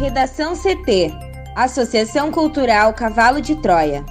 Redação CT Associação Cultural Cavalo de Troia.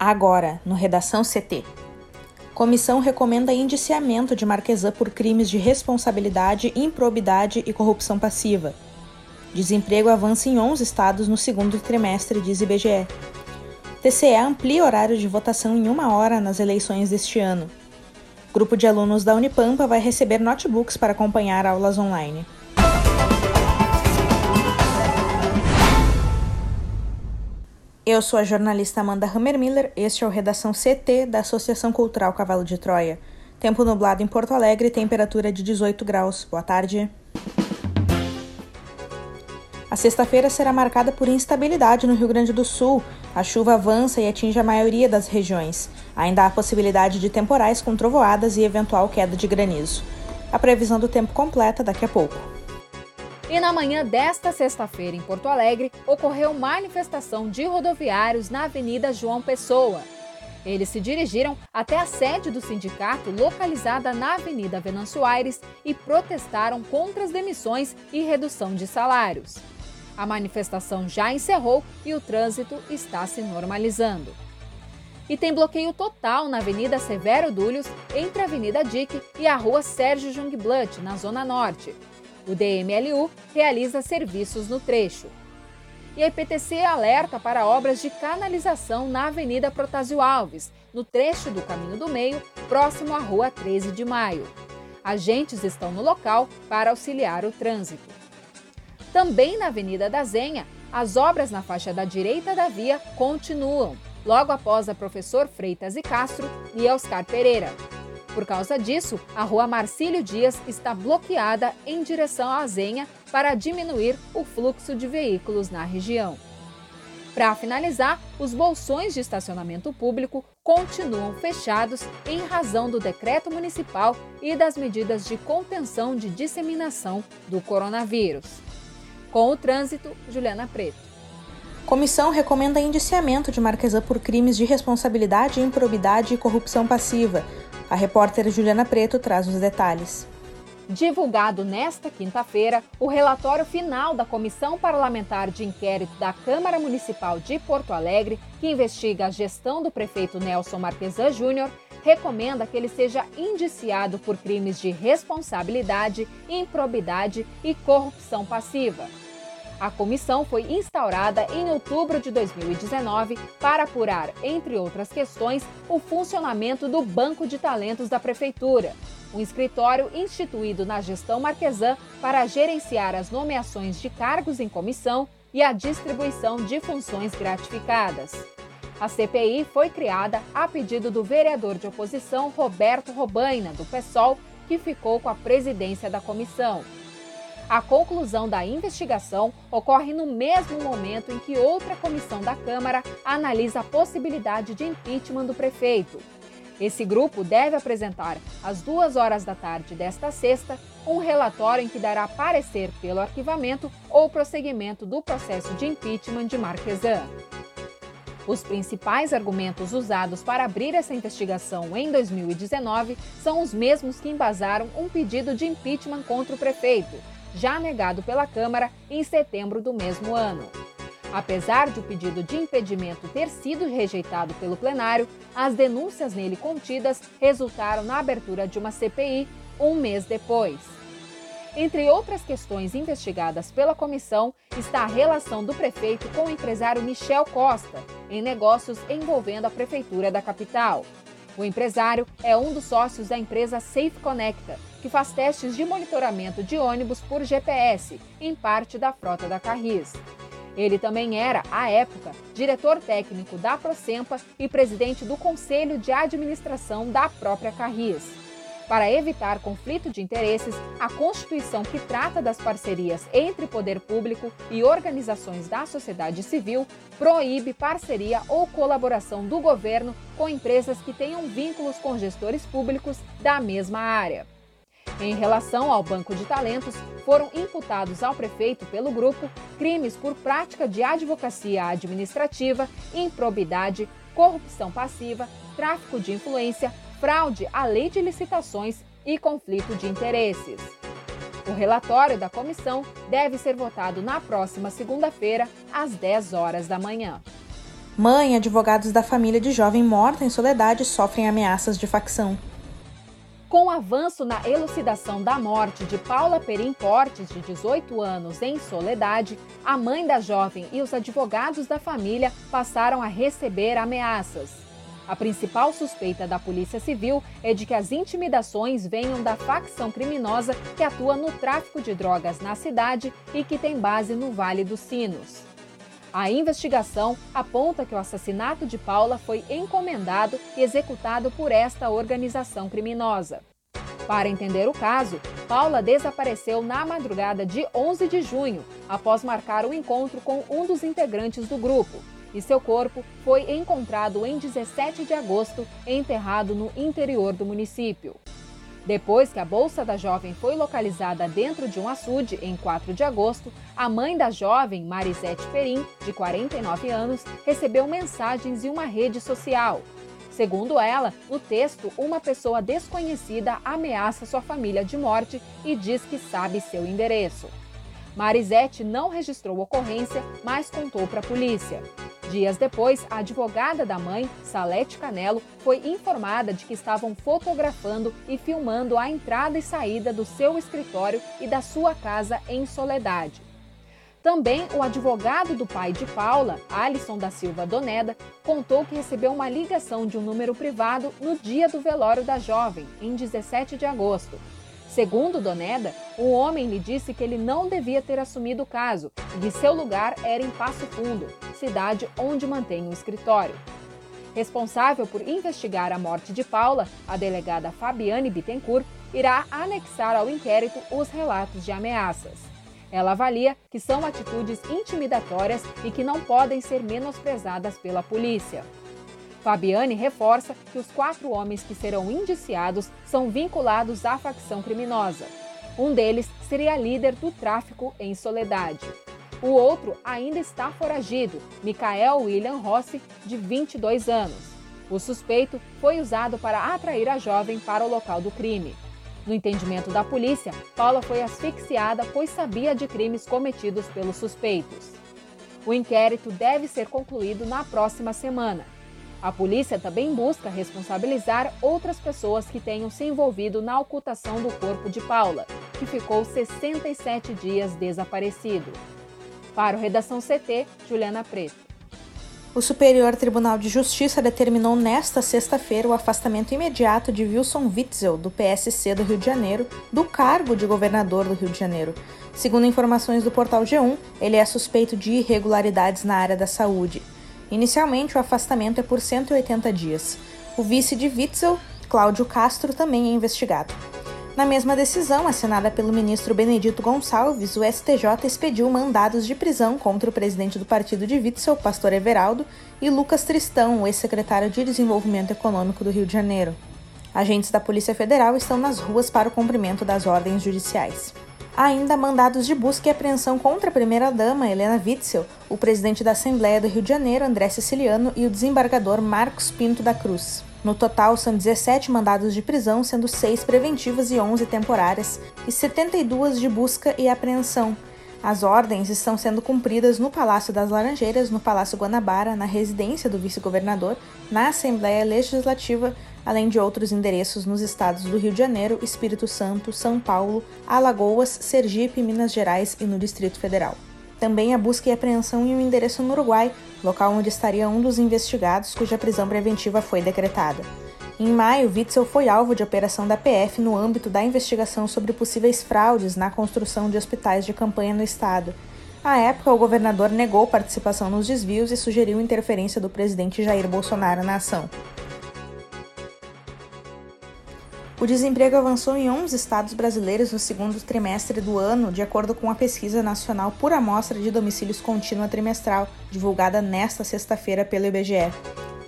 Agora, no Redação CT. Comissão recomenda indiciamento de Marquesan por crimes de responsabilidade, improbidade e corrupção passiva. Desemprego avança em 11 estados no segundo trimestre, diz IBGE. TCE amplia horário de votação em uma hora nas eleições deste ano. Grupo de alunos da Unipampa vai receber notebooks para acompanhar aulas online. Eu sou a jornalista Amanda Hammermiller, este é o Redação CT da Associação Cultural Cavalo de Troia. Tempo nublado em Porto Alegre, temperatura de 18 graus. Boa tarde. A sexta-feira será marcada por instabilidade no Rio Grande do Sul. A chuva avança e atinge a maioria das regiões. Ainda há possibilidade de temporais com trovoadas e eventual queda de granizo. A previsão do tempo completa daqui a pouco. E na manhã desta sexta-feira, em Porto Alegre, ocorreu manifestação de rodoviários na Avenida João Pessoa. Eles se dirigiram até a sede do sindicato, localizada na Avenida Venâncio Aires, e protestaram contra as demissões e redução de salários. A manifestação já encerrou e o trânsito está se normalizando. E tem bloqueio total na Avenida Severo Dúlios, entre a Avenida Dick e a Rua Sérgio Jungblut, na Zona Norte. O DMLU realiza serviços no trecho. E a IPTC alerta para obras de canalização na Avenida Protásio Alves, no trecho do Caminho do Meio, próximo à Rua 13 de Maio. Agentes estão no local para auxiliar o trânsito. Também na Avenida da Zenha, as obras na faixa da direita da via continuam, logo após a Professor Freitas e Castro e Oscar Pereira. Por causa disso, a rua Marcílio Dias está bloqueada em direção à Zenha para diminuir o fluxo de veículos na região. Para finalizar, os bolsões de estacionamento público continuam fechados em razão do decreto municipal e das medidas de contenção de disseminação do coronavírus. Com o trânsito, Juliana Preto. Comissão recomenda indiciamento de Marquesan por crimes de responsabilidade, improbidade e corrupção passiva. A repórter Juliana Preto traz os detalhes. Divulgado nesta quinta-feira, o relatório final da Comissão Parlamentar de Inquérito da Câmara Municipal de Porto Alegre, que investiga a gestão do prefeito Nelson Marquesan Júnior, recomenda que ele seja indiciado por crimes de responsabilidade, improbidade e corrupção passiva. A comissão foi instaurada em outubro de 2019 para apurar, entre outras questões, o funcionamento do Banco de Talentos da Prefeitura, um escritório instituído na gestão Marquesan para gerenciar as nomeações de cargos em comissão e a distribuição de funções gratificadas. A CPI foi criada a pedido do vereador de oposição Roberto Robaina, do PSOL, que ficou com a presidência da comissão. A conclusão da investigação ocorre no mesmo momento em que outra comissão da Câmara analisa a possibilidade de impeachment do prefeito. Esse grupo deve apresentar, às duas horas da tarde desta sexta, um relatório em que dará parecer pelo arquivamento ou prosseguimento do processo de impeachment de Marquesan. Os principais argumentos usados para abrir essa investigação em 2019 são os mesmos que embasaram um pedido de impeachment contra o prefeito, já negado pela Câmara em setembro do mesmo ano. Apesar de o pedido de impedimento ter sido rejeitado pelo plenário, as denúncias nele contidas resultaram na abertura de uma CPI um mês depois. Entre outras questões investigadas pela comissão está a relação do prefeito com o empresário Michel Costa em negócios envolvendo a prefeitura da capital. O empresário é um dos sócios da empresa Safe Conecta, que faz testes de monitoramento de ônibus por GPS em parte da frota da Carris. Ele também era, à época, diretor técnico da Procempa e presidente do Conselho de Administração da própria Carris. Para evitar conflito de interesses, a Constituição que trata das parcerias entre poder público e organizações da sociedade civil proíbe parceria ou colaboração do governo com empresas que tenham vínculos com gestores públicos da mesma área. Em relação ao banco de talentos, foram imputados ao prefeito pelo grupo crimes por prática de advocacia administrativa, improbidade, corrupção passiva, tráfico de influência, fraude à lei de licitações e conflito de interesses. O relatório da comissão deve ser votado na próxima segunda-feira, às 10 horas da manhã. Mãe e advogados da família de jovem morta em Soledade sofrem ameaças de facção. Com o avanço na elucidação da morte de Paula Perim Portes, de 18 anos, em Soledade, a mãe da jovem e os advogados da família passaram a receber ameaças. A principal suspeita da Polícia Civil é de que as intimidações venham da facção criminosa que atua no tráfico de drogas na cidade e que tem base no Vale dos Sinos. A investigação aponta que o assassinato de Paula foi encomendado e executado por esta organização criminosa. Para entender o caso, Paula desapareceu na madrugada de 11 de junho, após marcar um encontro com um dos integrantes do grupo, e seu corpo foi encontrado em 17 de agosto, enterrado no interior do município. Depois que a bolsa da jovem foi localizada dentro de um açude em 4 de agosto, a mãe da jovem, Marisete Perim, de 49 anos, recebeu mensagens em uma rede social. Segundo ela, no texto, uma pessoa desconhecida ameaça sua família de morte e diz que sabe seu endereço. Marisete não registrou ocorrência, mas contou para a polícia. Dias depois, a advogada da mãe, Salete Canelo, foi informada de que estavam fotografando e filmando a entrada e saída do seu escritório e da sua casa em Soledade. Também o advogado do pai de Paula, Alisson da Silva Doneda, contou que recebeu uma ligação de um número privado no dia do velório da jovem, em 17 de agosto. Segundo Doneda, o homem lhe disse que ele não devia ter assumido o caso e que seu lugar era em Passo Fundo, cidade onde mantém o escritório. Responsável por investigar a morte de Paula, a delegada Fabiane Bittencourt irá anexar ao inquérito os relatos de ameaças. Ela avalia que são atitudes intimidatórias e que não podem ser menosprezadas pela polícia. Fabiane reforça que os quatro homens que serão indiciados são vinculados à facção criminosa. Um deles seria líder do tráfico em Soledade. O outro ainda está foragido, Michael William Rossi, de 22 anos. O suspeito foi usado para atrair a jovem para o local do crime. No entendimento da polícia, Paula foi asfixiada pois sabia de crimes cometidos pelos suspeitos. O inquérito deve ser concluído na próxima semana. A polícia também busca responsabilizar outras pessoas que tenham se envolvido na ocultação do corpo de Paula, que ficou 67 dias desaparecido. Para o Redação CT, Juliana Preto. O Superior Tribunal de Justiça determinou nesta sexta-feira o afastamento imediato de Wilson Witzel, do PSC do Rio de Janeiro, do cargo de governador do Rio de Janeiro. Segundo informações do portal G1, ele é suspeito de irregularidades na área da saúde. Inicialmente, o afastamento é por 180 dias. O vice de Witzel, Cláudio Castro, também é investigado. Na mesma decisão, assinada pelo ministro Benedito Gonçalves, o STJ expediu mandados de prisão contra o presidente do partido de Witzel, pastor Everaldo, e Lucas Tristão, o ex-secretário de Desenvolvimento Econômico do Rio de Janeiro. Agentes da Polícia Federal estão nas ruas para o cumprimento das ordens judiciais ainda mandados de busca e apreensão contra a primeira-dama Helena Witzel, o presidente da Assembleia do Rio de Janeiro, André Siciliano, e o desembargador Marcos Pinto da Cruz. No total, são 17 mandados de prisão, sendo 6 preventivas e 11 temporárias, e 72 de busca e apreensão. As ordens estão sendo cumpridas no Palácio das Laranjeiras, no Palácio Guanabara, na residência do vice-governador, na Assembleia Legislativa, além de outros endereços nos estados do Rio de Janeiro, Espírito Santo, São Paulo, Alagoas, Sergipe, Minas Gerais e no Distrito Federal. Também a busca e apreensão em um endereço no Uruguai, local onde estaria um dos investigados cuja prisão preventiva foi decretada. Em maio, Witzel foi alvo de operação da PF no âmbito da investigação sobre possíveis fraudes na construção de hospitais de campanha no estado. À época, o governador negou participação nos desvios e sugeriu interferência do presidente Jair Bolsonaro na ação. O desemprego avançou em 11 estados brasileiros no segundo trimestre do ano, de acordo com a pesquisa nacional por amostra de domicílios contínua trimestral, divulgada nesta sexta-feira pelo IBGE.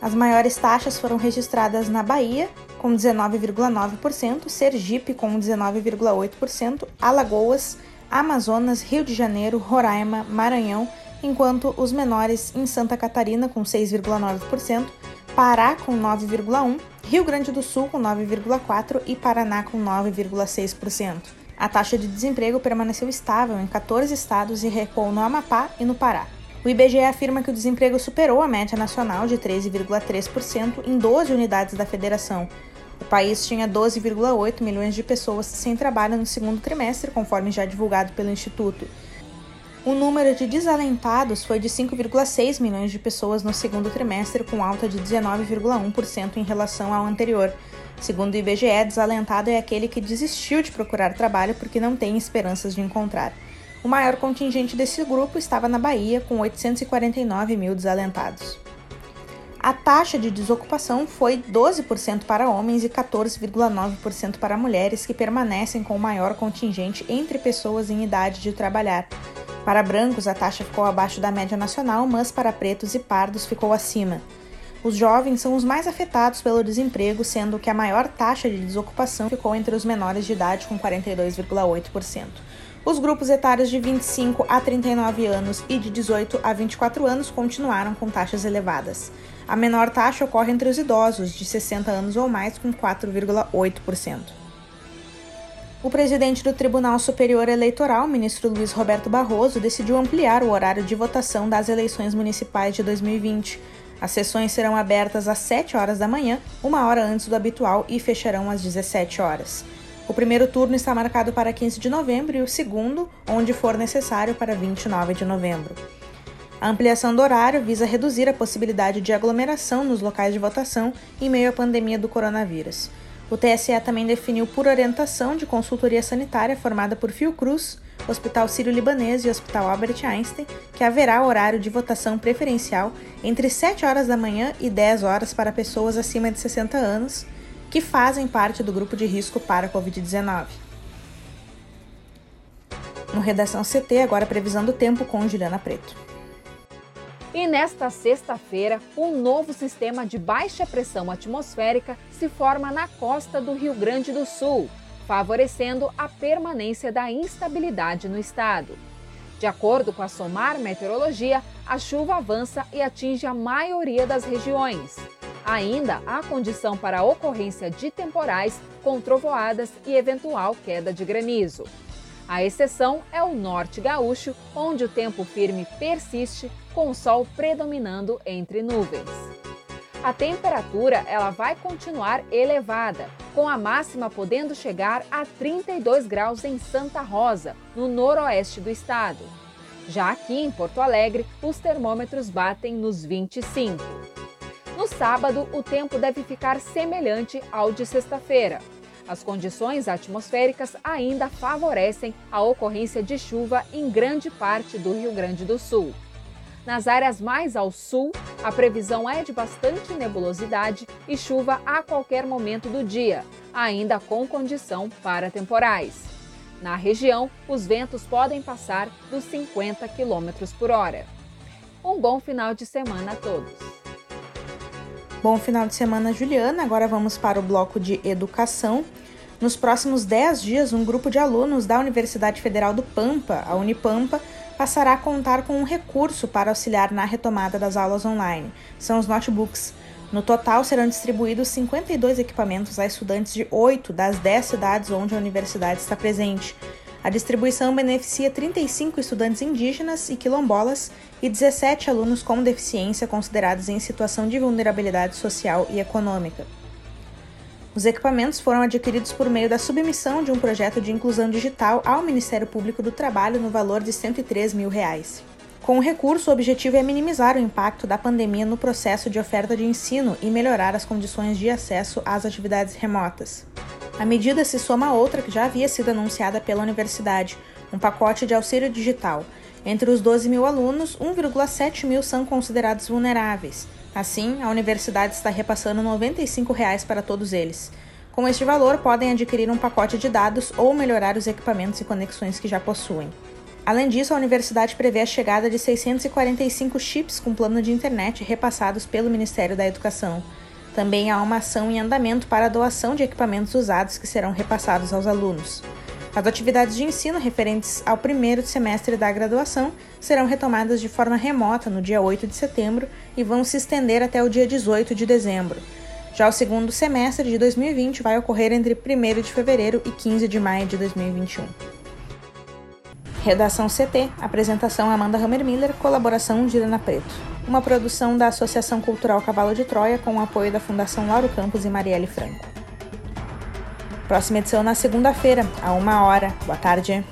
As maiores taxas foram registradas na Bahia, com 19,9%, Sergipe com 19,8%, Alagoas, Amazonas, Rio de Janeiro, Roraima, Maranhão, enquanto os menores em Santa Catarina com 6,9%, Pará com 9,1%, Rio Grande do Sul com 9,4% e Paraná com 9,6%. A taxa de desemprego permaneceu estável em 14 estados e recuou no Amapá e no Pará. O IBGE afirma que o desemprego superou a média nacional de 13,3% em 12 unidades da federação. O país tinha 12,8 milhões de pessoas sem trabalho no segundo trimestre, conforme já divulgado pelo Instituto. O número de desalentados foi de 5,6 milhões de pessoas no segundo trimestre, com alta de 19,1% em relação ao anterior. Segundo o IBGE, desalentado é aquele que desistiu de procurar trabalho porque não tem esperanças de encontrar. O maior contingente desse grupo estava na Bahia, com 849 mil desalentados. A taxa de desocupação foi 12% para homens e 14,9% para mulheres, que permanecem com o maior contingente entre pessoas em idade de trabalhar. Para brancos, a taxa ficou abaixo da média nacional, mas para pretos e pardos ficou acima. Os jovens são os mais afetados pelo desemprego, sendo que a maior taxa de desocupação ficou entre os menores de idade, com 42,8%. Os grupos etários de 25 a 39 anos e de 18 a 24 anos continuaram com taxas elevadas. A menor taxa ocorre entre os idosos, de 60 anos ou mais, com 4,8%. O presidente do Tribunal Superior Eleitoral, ministro Luiz Roberto Barroso, decidiu ampliar o horário de votação das eleições municipais de 2020. As sessões serão abertas às 7 horas da manhã, uma hora antes do habitual, e fecharão às 17 horas. O primeiro turno está marcado para 15 de novembro e o segundo, onde for necessário, para 29 de novembro. A ampliação do horário visa reduzir a possibilidade de aglomeração nos locais de votação em meio à pandemia do coronavírus. O TSE também definiu por orientação de consultoria sanitária formada por Fiocruz, Hospital Sírio-Libanês e Hospital Albert Einstein que haverá horário de votação preferencial entre 7 horas da manhã e 10 horas para pessoas acima de 60 anos que fazem parte do grupo de risco para a Covid-19. No Redação CT, agora previsão do tempo com Juliana Preto. E nesta sexta-feira, um novo sistema de baixa pressão atmosférica se forma na costa do Rio Grande do Sul, favorecendo a permanência da instabilidade no estado. De acordo com a SOMAR Meteorologia, a chuva avança e atinge a maioria das regiões. Ainda há condição para a ocorrência de temporais com trovoadas e eventual queda de granizo. A exceção é o norte gaúcho, onde o tempo firme persiste, com o sol predominando entre nuvens. A temperatura ela vai continuar elevada, com a máxima podendo chegar a 32 graus em Santa Rosa, no noroeste do estado. Já aqui em Porto Alegre, os termômetros batem nos 25. No sábado, o tempo deve ficar semelhante ao de sexta-feira. As condições atmosféricas ainda favorecem a ocorrência de chuva em grande parte do Rio Grande do Sul. Nas áreas mais ao sul, a previsão é de bastante nebulosidade e chuva a qualquer momento do dia, ainda com condição para temporais. Na região, os ventos podem passar dos 50 km por hora. Um bom final de semana a todos! Bom final de semana, Juliana. Agora vamos para o bloco de educação. Nos próximos 10 dias, um grupo de alunos da Universidade Federal do Pampa, a Unipampa, passará a contar com um recurso para auxiliar na retomada das aulas online. São os notebooks. No total, serão distribuídos 52 equipamentos a estudantes de 8 das 10 cidades onde a universidade está presente. A distribuição beneficia 35 estudantes indígenas e quilombolas e 17 alunos com deficiência considerados em situação de vulnerabilidade social e econômica. Os equipamentos foram adquiridos por meio da submissão de um projeto de inclusão digital ao Ministério Público do Trabalho no valor de 103 mil reais. Com o recurso, o objetivo é minimizar o impacto da pandemia no processo de oferta de ensino e melhorar as condições de acesso às atividades remotas. A medida se soma a outra que já havia sido anunciada pela universidade, um pacote de auxílio digital. Entre os 12 mil alunos, 1,7 mil são considerados vulneráveis. Assim, a universidade está repassando 95 reais para todos eles. Com este valor, podem adquirir um pacote de dados ou melhorar os equipamentos e conexões que já possuem. Além disso, a universidade prevê a chegada de 645 chips com plano de internet repassados pelo Ministério da Educação. Também há uma ação em andamento para a doação de equipamentos usados que serão repassados aos alunos. As atividades de ensino referentes ao primeiro semestre da graduação serão retomadas de forma remota no dia 8 de setembro e vão se estender até o dia 18 de dezembro. Já o segundo semestre de 2020 vai ocorrer entre 1 de fevereiro e 15 de maio de 2021. Redação CT, apresentação Amanda Hammermiller, colaboração Girana Preto. Uma produção da Associação Cultural Cavalo de Troia com o apoio da Fundação Lauro Campos e Marielle Franco. Próxima edição na segunda-feira, a uma hora. Boa tarde.